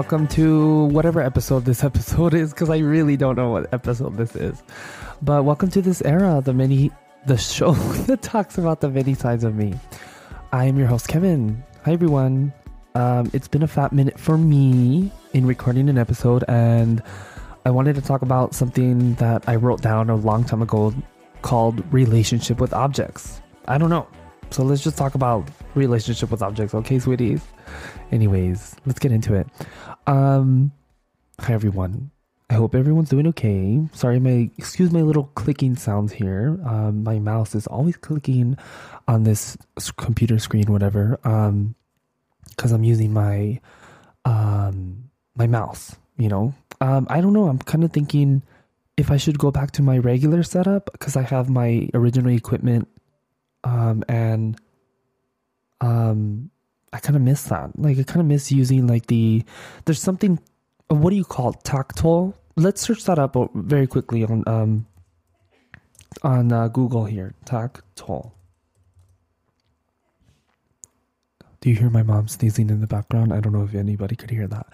Welcome to whatever episode this episode is, because I really don't know what episode this is. But welcome to this era, the many, the show that talks about the many sides of me. I am your host, Kevin. Hi, everyone. Um, it's been a fat minute for me in recording an episode, and I wanted to talk about something that I wrote down a long time ago called relationship with objects. I don't know. So let's just talk about relationship with objects, okay, sweeties? Anyways, let's get into it. Um, hi everyone. I hope everyone's doing okay. Sorry, my excuse my little clicking sounds here. Um, my mouse is always clicking on this computer screen, whatever. Um, because I'm using my um my mouse. You know, um, I don't know. I'm kind of thinking if I should go back to my regular setup because I have my original equipment, um, and um I kind of miss that. Like I kind of miss using like the there's something what do you call it? tactile? Let's search that up very quickly on um on uh, Google here. Tactile. Do you hear my mom sneezing in the background? I don't know if anybody could hear that.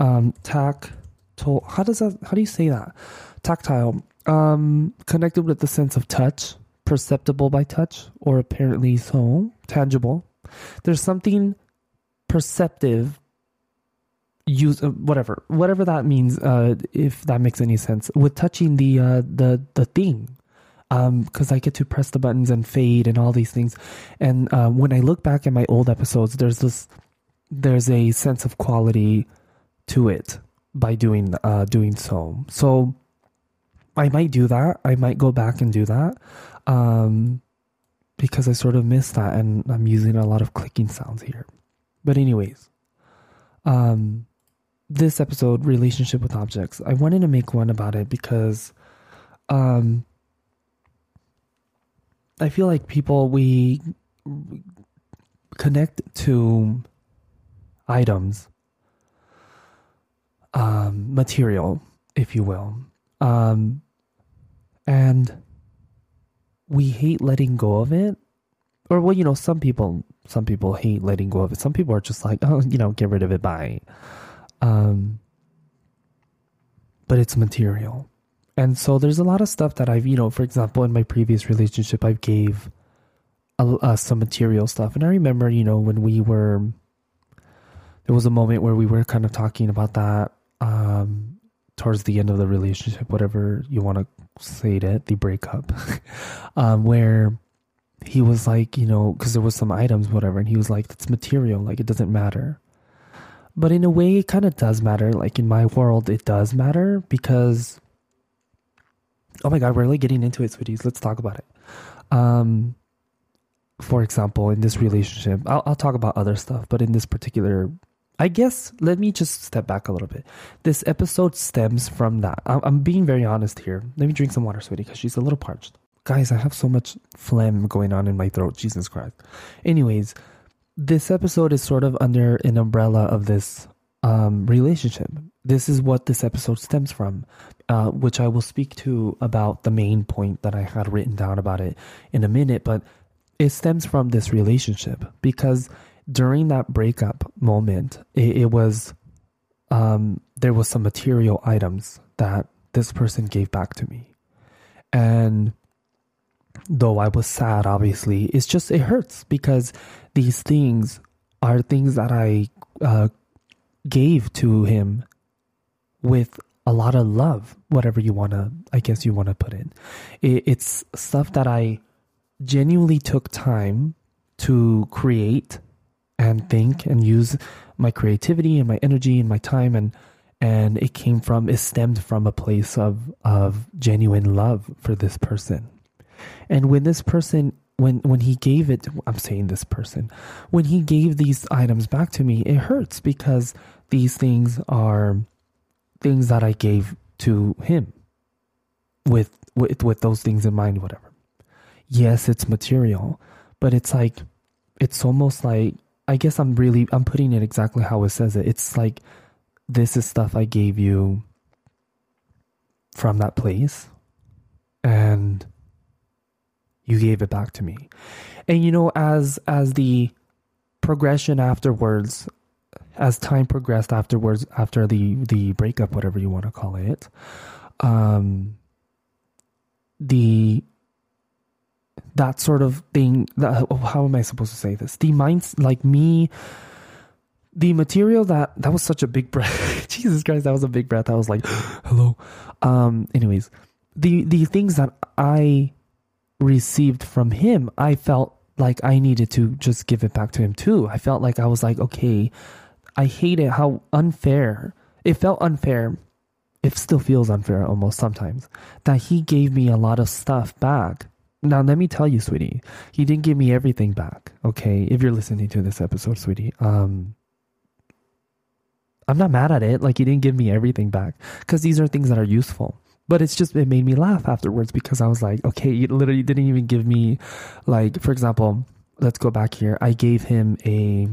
Um, tactile. How does that? How do you say that? Tactile. Um, connected with the sense of touch, perceptible by touch, or apparently so tangible. There's something perceptive use uh, whatever whatever that means uh, if that makes any sense with touching the uh, the the thing. Because um, I get to press the buttons and fade and all these things. And uh, when I look back at my old episodes there's this there's a sense of quality to it by doing uh, doing so. So I might do that I might go back and do that um, because I sort of miss that and I'm using a lot of clicking sounds here. But anyways, um this episode relationship with objects. I wanted to make one about it because um I feel like people we connect to items um material if you will. Um and we hate letting go of it. Or well, you know, some people some people hate letting go of it. Some people are just like, oh, you know, get rid of it by um but it's material. And so there's a lot of stuff that I've, you know, for example, in my previous relationship, I gave uh, some material stuff. And I remember, you know, when we were, there was a moment where we were kind of talking about that um, towards the end of the relationship, whatever you want to say it, the breakup, um, where he was like, you know, because there was some items, whatever, and he was like, "It's material, like it doesn't matter." But in a way, it kind of does matter. Like in my world, it does matter because, oh my god, we're really getting into it, sweeties. Let's talk about it. Um, for example, in this relationship, I'll, I'll talk about other stuff, but in this particular I guess let me just step back a little bit. This episode stems from that. I'm, I'm being very honest here. Let me drink some water, sweetie, because she's a little parched. Guys, I have so much phlegm going on in my throat. Jesus Christ. Anyways, this episode is sort of under an umbrella of this um, relationship. This is what this episode stems from, uh, which I will speak to about the main point that I had written down about it in a minute. But it stems from this relationship because during that breakup moment, it, it was um, there was some material items that this person gave back to me, and though I was sad, obviously, it's just it hurts because these things are things that I uh, gave to him with a lot of love, whatever you want to, I guess you want to put it. it. It's stuff that I genuinely took time to create and think and use my creativity and my energy and my time and and it came from it stemmed from a place of of genuine love for this person. And when this person when when he gave it i'm saying this person when he gave these items back to me it hurts because these things are things that i gave to him with with with those things in mind whatever. Yes it's material but it's like it's almost like I guess I'm really I'm putting it exactly how it says it. It's like this is stuff I gave you from that place and you gave it back to me. And you know as as the progression afterwards as time progressed afterwards, after the the breakup, whatever you want to call it, um, the that sort of thing. That, how am I supposed to say this? The minds like me. The material that that was such a big breath. Jesus Christ, that was a big breath. I was like, hello. Um. Anyways, the the things that I received from him, I felt like I needed to just give it back to him too. I felt like I was like, okay, I hate it how unfair. It felt unfair. It still feels unfair almost sometimes that he gave me a lot of stuff back. Now, let me tell you, sweetie, he didn't give me everything back. Okay. If you're listening to this episode, sweetie, um, I'm not mad at it. Like, he didn't give me everything back because these are things that are useful but it's just it made me laugh afterwards because I was like, okay, you literally didn't even give me like for example, let's go back here. I gave him a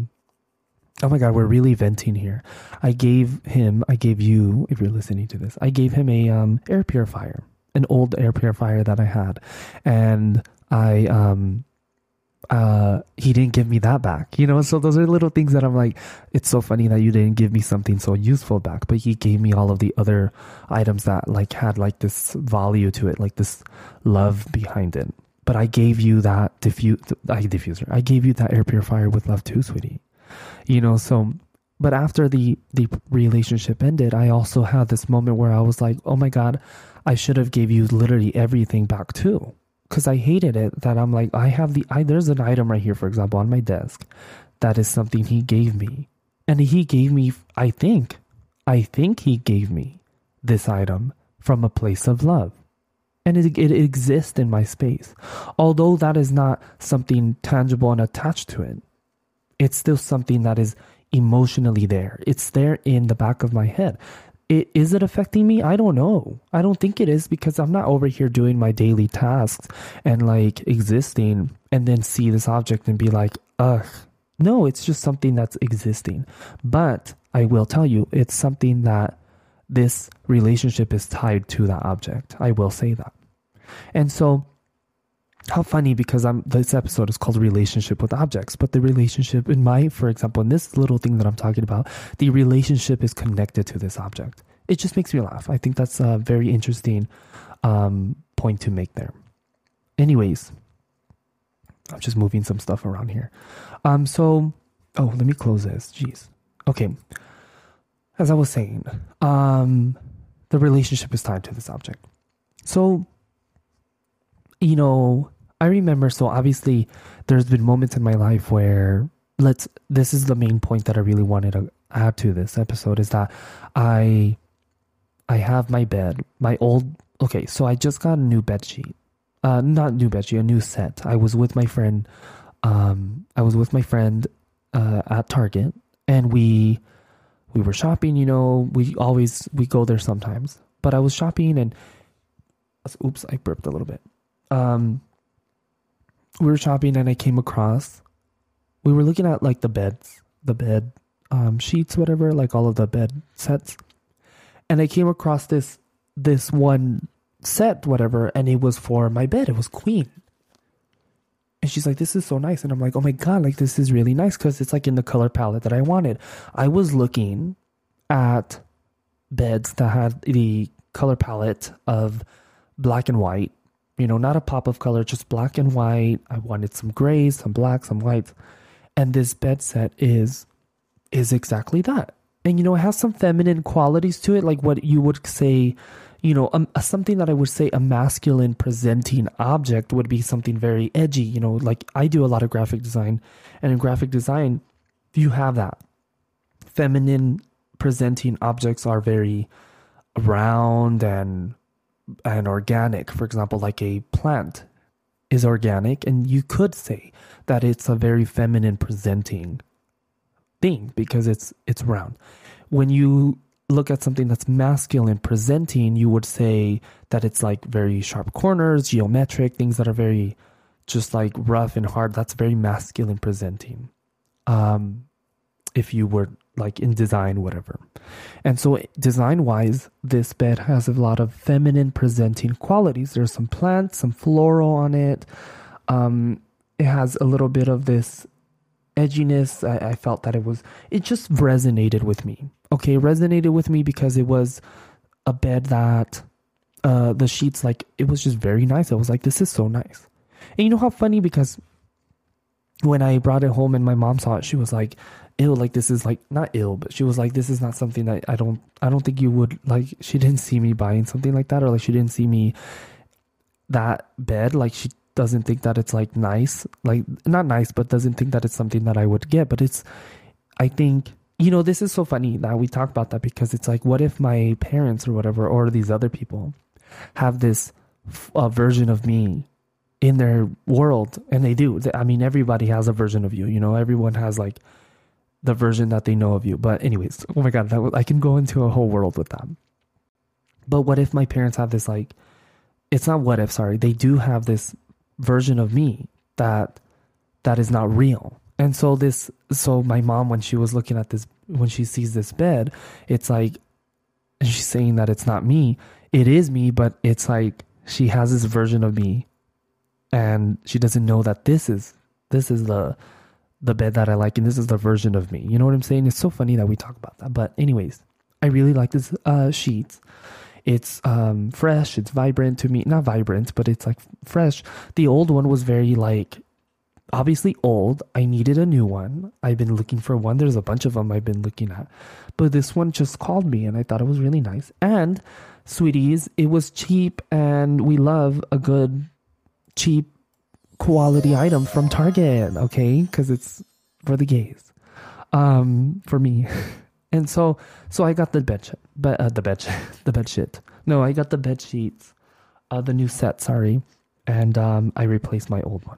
Oh my god, we're really venting here. I gave him, I gave you, if you're listening to this, I gave him a um, air purifier, an old air purifier that I had, and I um uh, he didn't give me that back, you know? So those are little things that I'm like, it's so funny that you didn't give me something so useful back, but he gave me all of the other items that like had like this value to it, like this love behind it. But I gave you that diffuse, I diffuser. I gave you that air purifier with love too, sweetie. You know, so but after the the relationship ended, I also had this moment where I was like, "Oh my god, I should have gave you literally everything back too." because I hated it that I'm like I have the I there's an item right here for example on my desk that is something he gave me. And he gave me I think I think he gave me this item from a place of love. And it, it exists in my space. Although that is not something tangible and attached to it it's still something that is emotionally there it's there in the back of my head it, is it affecting me? I don't know. I don't think it is because I'm not over here doing my daily tasks and like existing and then see this object and be like, ugh. No, it's just something that's existing. But I will tell you, it's something that this relationship is tied to that object. I will say that. And so how funny because I'm this episode is called relationship with objects, but the relationship in my, for example, in this little thing that I'm talking about, the relationship is connected to this object. It just makes me laugh. I think that's a very interesting um, point to make there. Anyways, I'm just moving some stuff around here. Um, so, oh, let me close this. Jeez. Okay. As I was saying, um, the relationship is tied to this object. So you know, I remember so obviously there's been moments in my life where let's this is the main point that I really wanted to add to this episode is that I I have my bed, my old okay, so I just got a new bed sheet. Uh not new bed sheet, a new set. I was with my friend um I was with my friend uh at Target and we we were shopping, you know, we always we go there sometimes. But I was shopping and oops, I burped a little bit um, we were shopping and I came across, we were looking at like the beds, the bed um, sheets, whatever, like all of the bed sets. And I came across this, this one set, whatever, and it was for my bed. It was queen. And she's like, this is so nice. And I'm like, oh my God, like this is really nice because it's like in the color palette that I wanted. I was looking at beds that had the color palette of black and white you know, not a pop of color, just black and white. I wanted some grays, some black, some whites. And this bed set is is exactly that. And you know, it has some feminine qualities to it, like what you would say, you know, um, something that I would say a masculine presenting object would be something very edgy. You know, like I do a lot of graphic design, and in graphic design, you have that. Feminine presenting objects are very round and and organic, for example, like a plant is organic, and you could say that it's a very feminine presenting thing because it's it's round. When you look at something that's masculine presenting, you would say that it's like very sharp corners, geometric, things that are very just like rough and hard. That's very masculine presenting. Um, if you were like in design, whatever. And so, design wise, this bed has a lot of feminine presenting qualities. There's some plants, some floral on it. Um, it has a little bit of this edginess. I, I felt that it was, it just resonated with me. Okay, resonated with me because it was a bed that uh, the sheets, like, it was just very nice. I was like, this is so nice. And you know how funny because when I brought it home and my mom saw it, she was like, ill like this is like not ill but she was like this is not something that i don't i don't think you would like she didn't see me buying something like that or like she didn't see me that bed like she doesn't think that it's like nice like not nice but doesn't think that it's something that i would get but it's i think you know this is so funny that we talk about that because it's like what if my parents or whatever or these other people have this uh, version of me in their world and they do i mean everybody has a version of you you know everyone has like the version that they know of you. But anyways, oh my god, that I can go into a whole world with that. But what if my parents have this like it's not what if, sorry. They do have this version of me that that is not real. And so this so my mom when she was looking at this when she sees this bed, it's like she's saying that it's not me. It is me, but it's like she has this version of me and she doesn't know that this is this is the the bed that I like, and this is the version of me. You know what I'm saying? It's so funny that we talk about that. But anyways, I really like this uh, sheets. It's um, fresh. It's vibrant to me. Not vibrant, but it's like fresh. The old one was very like obviously old. I needed a new one. I've been looking for one. There's a bunch of them I've been looking at, but this one just called me, and I thought it was really nice. And sweeties, it was cheap, and we love a good cheap quality item from Target, okay? Because it's for the gays, um, for me. And so, so I got the bed, sheet, but uh, the bed, the bed sheet. No, I got the bed sheets, uh, the new set. Sorry, and um, I replaced my old one.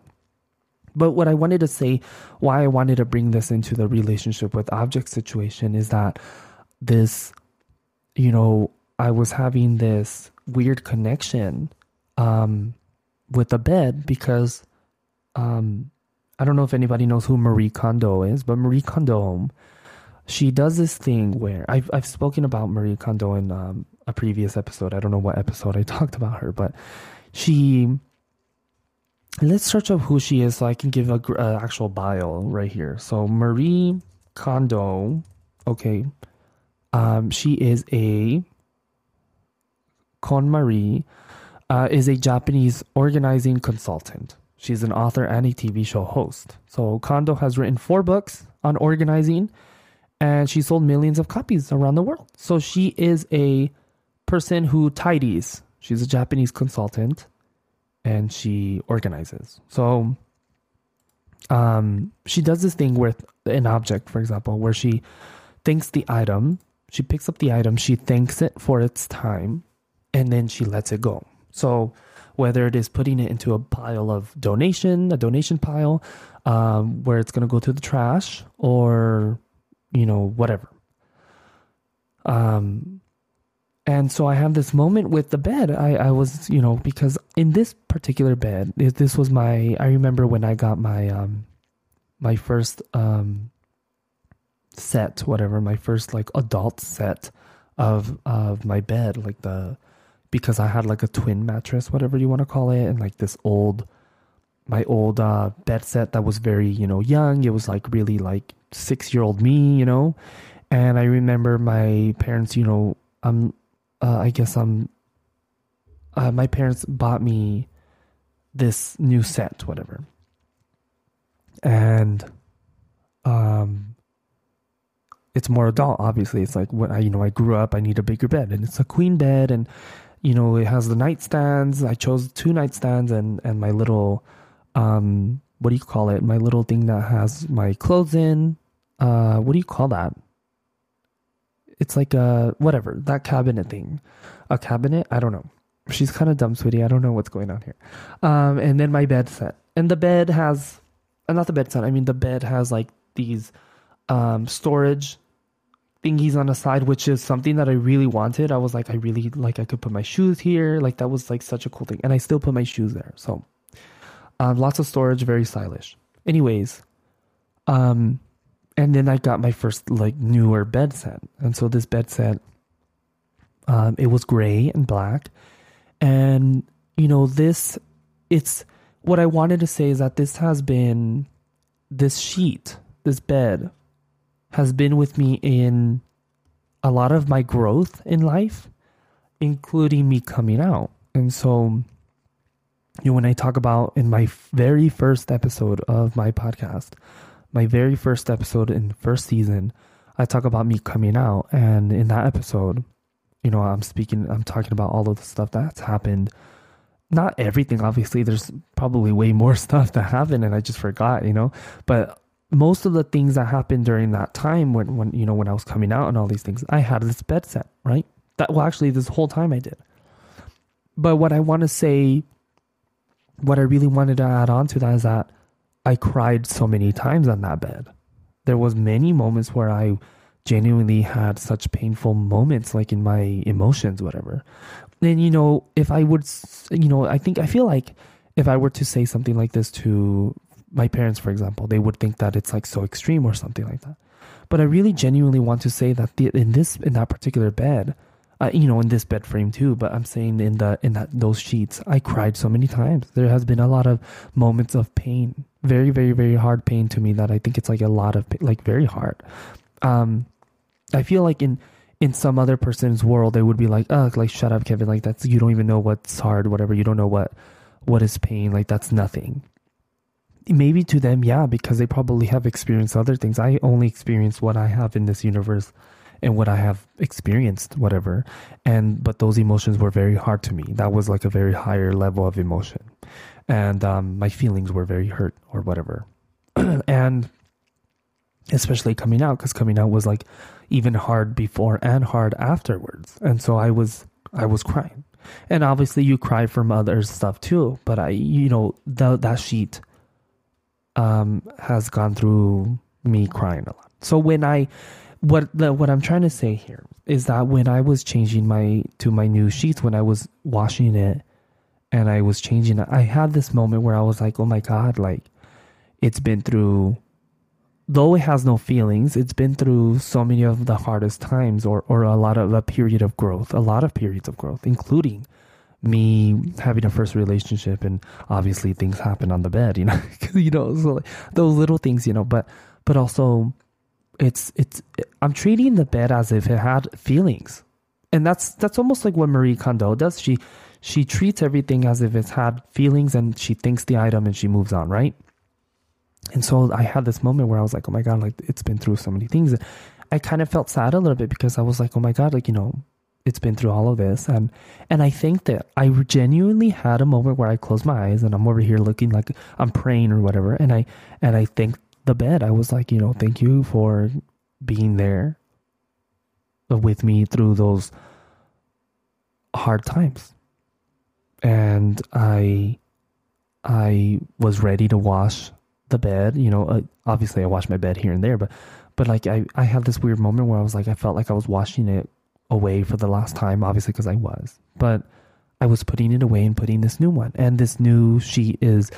But what I wanted to say, why I wanted to bring this into the relationship with object situation is that this, you know, I was having this weird connection um, with the bed because um, I don't know if anybody knows who Marie Kondo is, but Marie Kondo, she does this thing where I've I've spoken about Marie Kondo in um, a previous episode. I don't know what episode I talked about her, but she. Let's search up who she is so I can give a uh, actual bio right here. So Marie Kondo, okay, um, she is a KonMari, uh, is a Japanese organizing consultant. She's an author and a TV show host. So Kondo has written four books on organizing and she sold millions of copies around the world. So she is a person who tidies. She's a Japanese consultant and she organizes. So um, she does this thing with an object, for example, where she thanks the item, she picks up the item, she thanks it for its time, and then she lets it go. So whether it is putting it into a pile of donation, a donation pile, um, where it's going to go to the trash, or you know whatever. Um, and so I have this moment with the bed. I, I was, you know, because in this particular bed, this was my. I remember when I got my um, my first um, set, whatever, my first like adult set of of my bed, like the because I had like a twin mattress, whatever you want to call it, and like this old, my old uh, bed set that was very, you know, young. It was like really like six year old me, you know. And I remember my parents, you know, um, uh, I guess um, uh, my parents bought me this new set, whatever. And um, it's more adult obviously it's like when i you know i grew up i need a bigger bed and it's a queen bed and you know, it has the nightstands. I chose two nightstands and and my little um what do you call it? My little thing that has my clothes in. Uh what do you call that? It's like a whatever, that cabinet thing. A cabinet? I don't know. She's kind of dumb, sweetie. I don't know what's going on here. Um and then my bed set. And the bed has uh, not the bed set. I mean the bed has like these um storage thingies on the side, which is something that I really wanted. I was like, I really like I could put my shoes here. Like that was like such a cool thing. And I still put my shoes there. So um, lots of storage, very stylish. Anyways, um, and then I got my first like newer bed set. And so this bed set, um, it was gray and black. And you know, this it's what I wanted to say is that this has been this sheet this bed has been with me in a lot of my growth in life, including me coming out. And so, you know, when I talk about in my very first episode of my podcast, my very first episode in first season, I talk about me coming out. And in that episode, you know, I'm speaking, I'm talking about all of the stuff that's happened. Not everything, obviously. There's probably way more stuff that happened and I just forgot, you know. But most of the things that happened during that time when, when you know, when I was coming out and all these things, I had this bed set, right? That well actually this whole time I did. But what I want to say, what I really wanted to add on to that is that I cried so many times on that bed. There was many moments where I genuinely had such painful moments, like in my emotions, whatever. And you know, if I would, you know, I think I feel like if I were to say something like this to my parents, for example, they would think that it's like so extreme or something like that. But I really genuinely want to say that the, in this in that particular bed, uh, you know, in this bed frame too. But I'm saying in the in that those sheets, I cried so many times. There has been a lot of moments of pain, very, very, very hard pain to me. That I think it's like a lot of like very hard. Um, I feel like in in some other person's world, they would be like, "Oh, like shut up, Kevin. Like that's you don't even know what's hard, whatever. You don't know what what is pain. Like that's nothing." Maybe to them, yeah, because they probably have experienced other things. I only experience what I have in this universe and what I have experienced, whatever. And but those emotions were very hard to me. That was like a very higher level of emotion, and um, my feelings were very hurt or whatever. and especially coming out, because coming out was like even hard before and hard afterwards. And so I was I was crying. And obviously you cry from other stuff too, but I you know, the, that sheet um has gone through me crying a lot. So when I what the, what I'm trying to say here is that when I was changing my to my new sheets when I was washing it and I was changing it, I had this moment where I was like, "Oh my god, like it's been through though it has no feelings, it's been through so many of the hardest times or, or a lot of a period of growth, a lot of periods of growth, including me having a first relationship and obviously things happen on the bed, you know, you know, so like those little things, you know, but, but also it's, it's, I'm treating the bed as if it had feelings. And that's, that's almost like what Marie Kondo does. She, she treats everything as if it's had feelings and she thinks the item and she moves on, right? And so I had this moment where I was like, oh my God, like it's been through so many things. I kind of felt sad a little bit because I was like, oh my God, like, you know, it's been through all of this. And, and I think that I genuinely had a moment where I closed my eyes and I'm over here looking like I'm praying or whatever. And I, and I thanked the bed. I was like, you know, thank you for being there with me through those hard times. And I, I was ready to wash the bed. You know, uh, obviously I wash my bed here and there, but but like I I have this weird moment where I was like I felt like I was washing it away for the last time, obviously because I was, but I was putting it away and putting this new one, and this new sheet is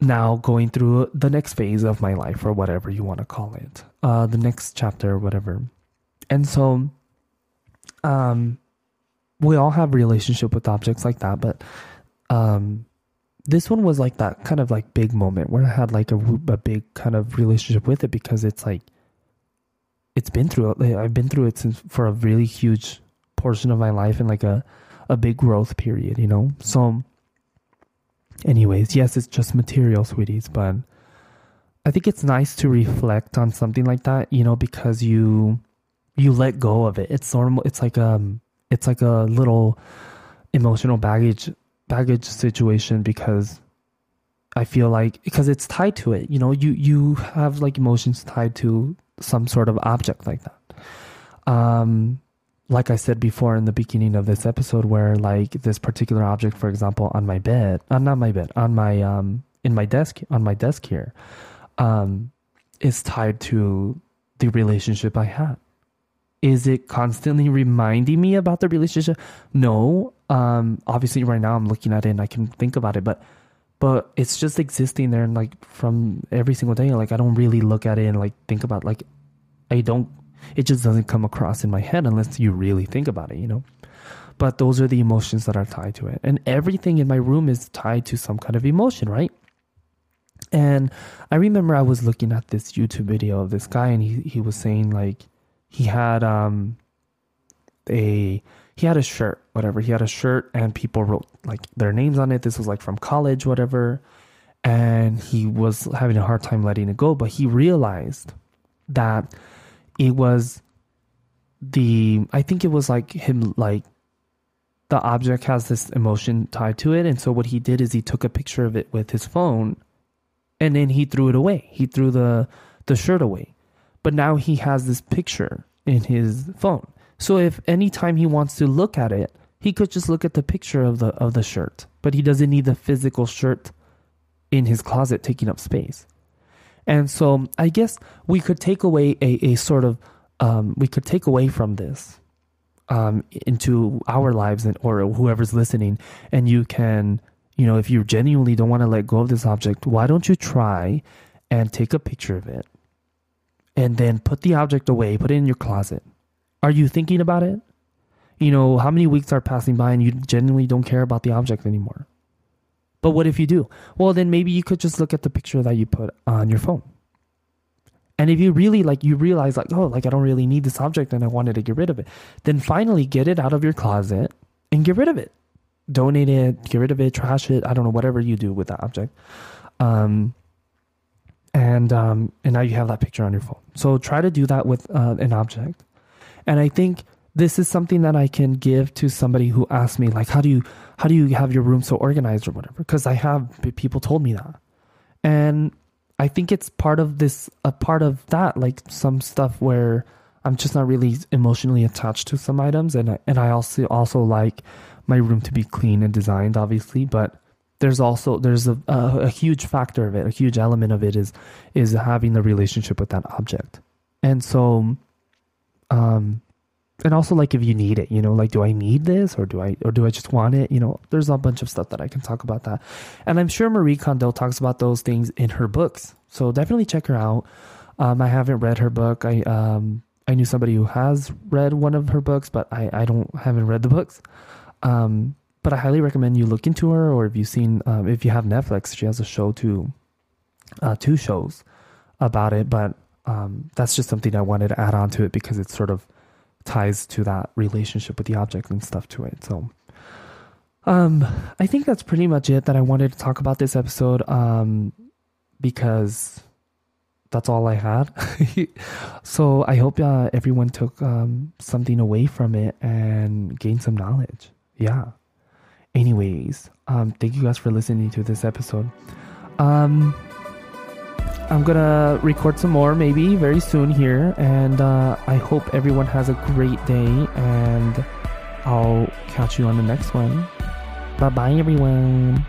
now going through the next phase of my life or whatever you want to call it, uh, the next chapter whatever, and so, um, we all have relationship with objects like that, but um this one was like that kind of like big moment where I had like a, a big kind of relationship with it because it's like it's been through I've been through it since for a really huge portion of my life and like a a big growth period, you know. So anyways, yes, it's just material, sweeties, but I think it's nice to reflect on something like that, you know, because you you let go of it. It's normal. It's like um, it's like a little emotional baggage baggage situation because I feel like because it's tied to it. You know, you you have like emotions tied to some sort of object like that. Um, like I said before in the beginning of this episode, where like this particular object, for example, on my bed, uh, not my bed, on my um, in my desk, on my desk here, um, is tied to the relationship I had. Is it constantly reminding me about the relationship? No. Um, obviously, right now I'm looking at it and I can think about it, but but it's just existing there and like from every single day. Like I don't really look at it and like think about like I don't. It just doesn't come across in my head unless you really think about it, you know. But those are the emotions that are tied to it, and everything in my room is tied to some kind of emotion, right? And I remember I was looking at this YouTube video of this guy and he, he was saying like he had um a he had a shirt, whatever. He had a shirt and people wrote like their names on it. This was like from college, whatever. And he was having a hard time letting it go, but he realized that it was the I think it was like him like the object has this emotion tied to it and so what he did is he took a picture of it with his phone and then he threw it away. He threw the the shirt away. But now he has this picture in his phone. So if anytime he wants to look at it, he could just look at the picture of the of the shirt. But he doesn't need the physical shirt in his closet taking up space. And so I guess we could take away a, a sort of um, we could take away from this um, into our lives and or whoever's listening, and you can you know if you genuinely don't want to let go of this object, why don't you try and take a picture of it, and then put the object away, put it in your closet. Are you thinking about it? You know how many weeks are passing by and you genuinely don't care about the object anymore. But what if you do? Well, then maybe you could just look at the picture that you put on your phone and if you really like, you realize like, oh, like I don't really need this object and I wanted to get rid of it, then finally get it out of your closet and get rid of it. Donate it, get rid of it, trash it. I don't know, whatever you do with that object. Um, and um, and now you have that picture on your phone. So try to do that with uh, an object. And I think this is something that I can give to somebody who asks me like, how do you how do you have your room so organized or whatever? Because I have people told me that, and I think it's part of this, a part of that, like some stuff where I'm just not really emotionally attached to some items, and I, and I also also like my room to be clean and designed, obviously, but there's also there's a, a, a huge factor of it, a huge element of it is is having the relationship with that object, and so, um, and also like if you need it you know like do i need this or do i or do i just want it? You know there's a bunch of stuff that i can talk about that. And i'm sure marie kondo talks about those things in her books. So definitely check her out. Um, i haven't read her book. I um i knew somebody who has read one of her books but i i don't haven't read the books. Um but i highly recommend you look into her or if you've seen um, if you have netflix she has a show too uh two shows about it but um that's just something i wanted to add on to it because it sort of ties to that relationship with the object and stuff to it. So, um, I think that's pretty much it that I wanted to talk about this episode. Um, because that's all I had. so I hope uh, everyone took um, something away from it and gained some knowledge. Yeah. Anyways, um, thank you guys for listening to this episode. Um, I'm gonna record some more maybe very soon here, and uh, I hope everyone has a great day, and I'll catch you on the next one. Bye bye, everyone.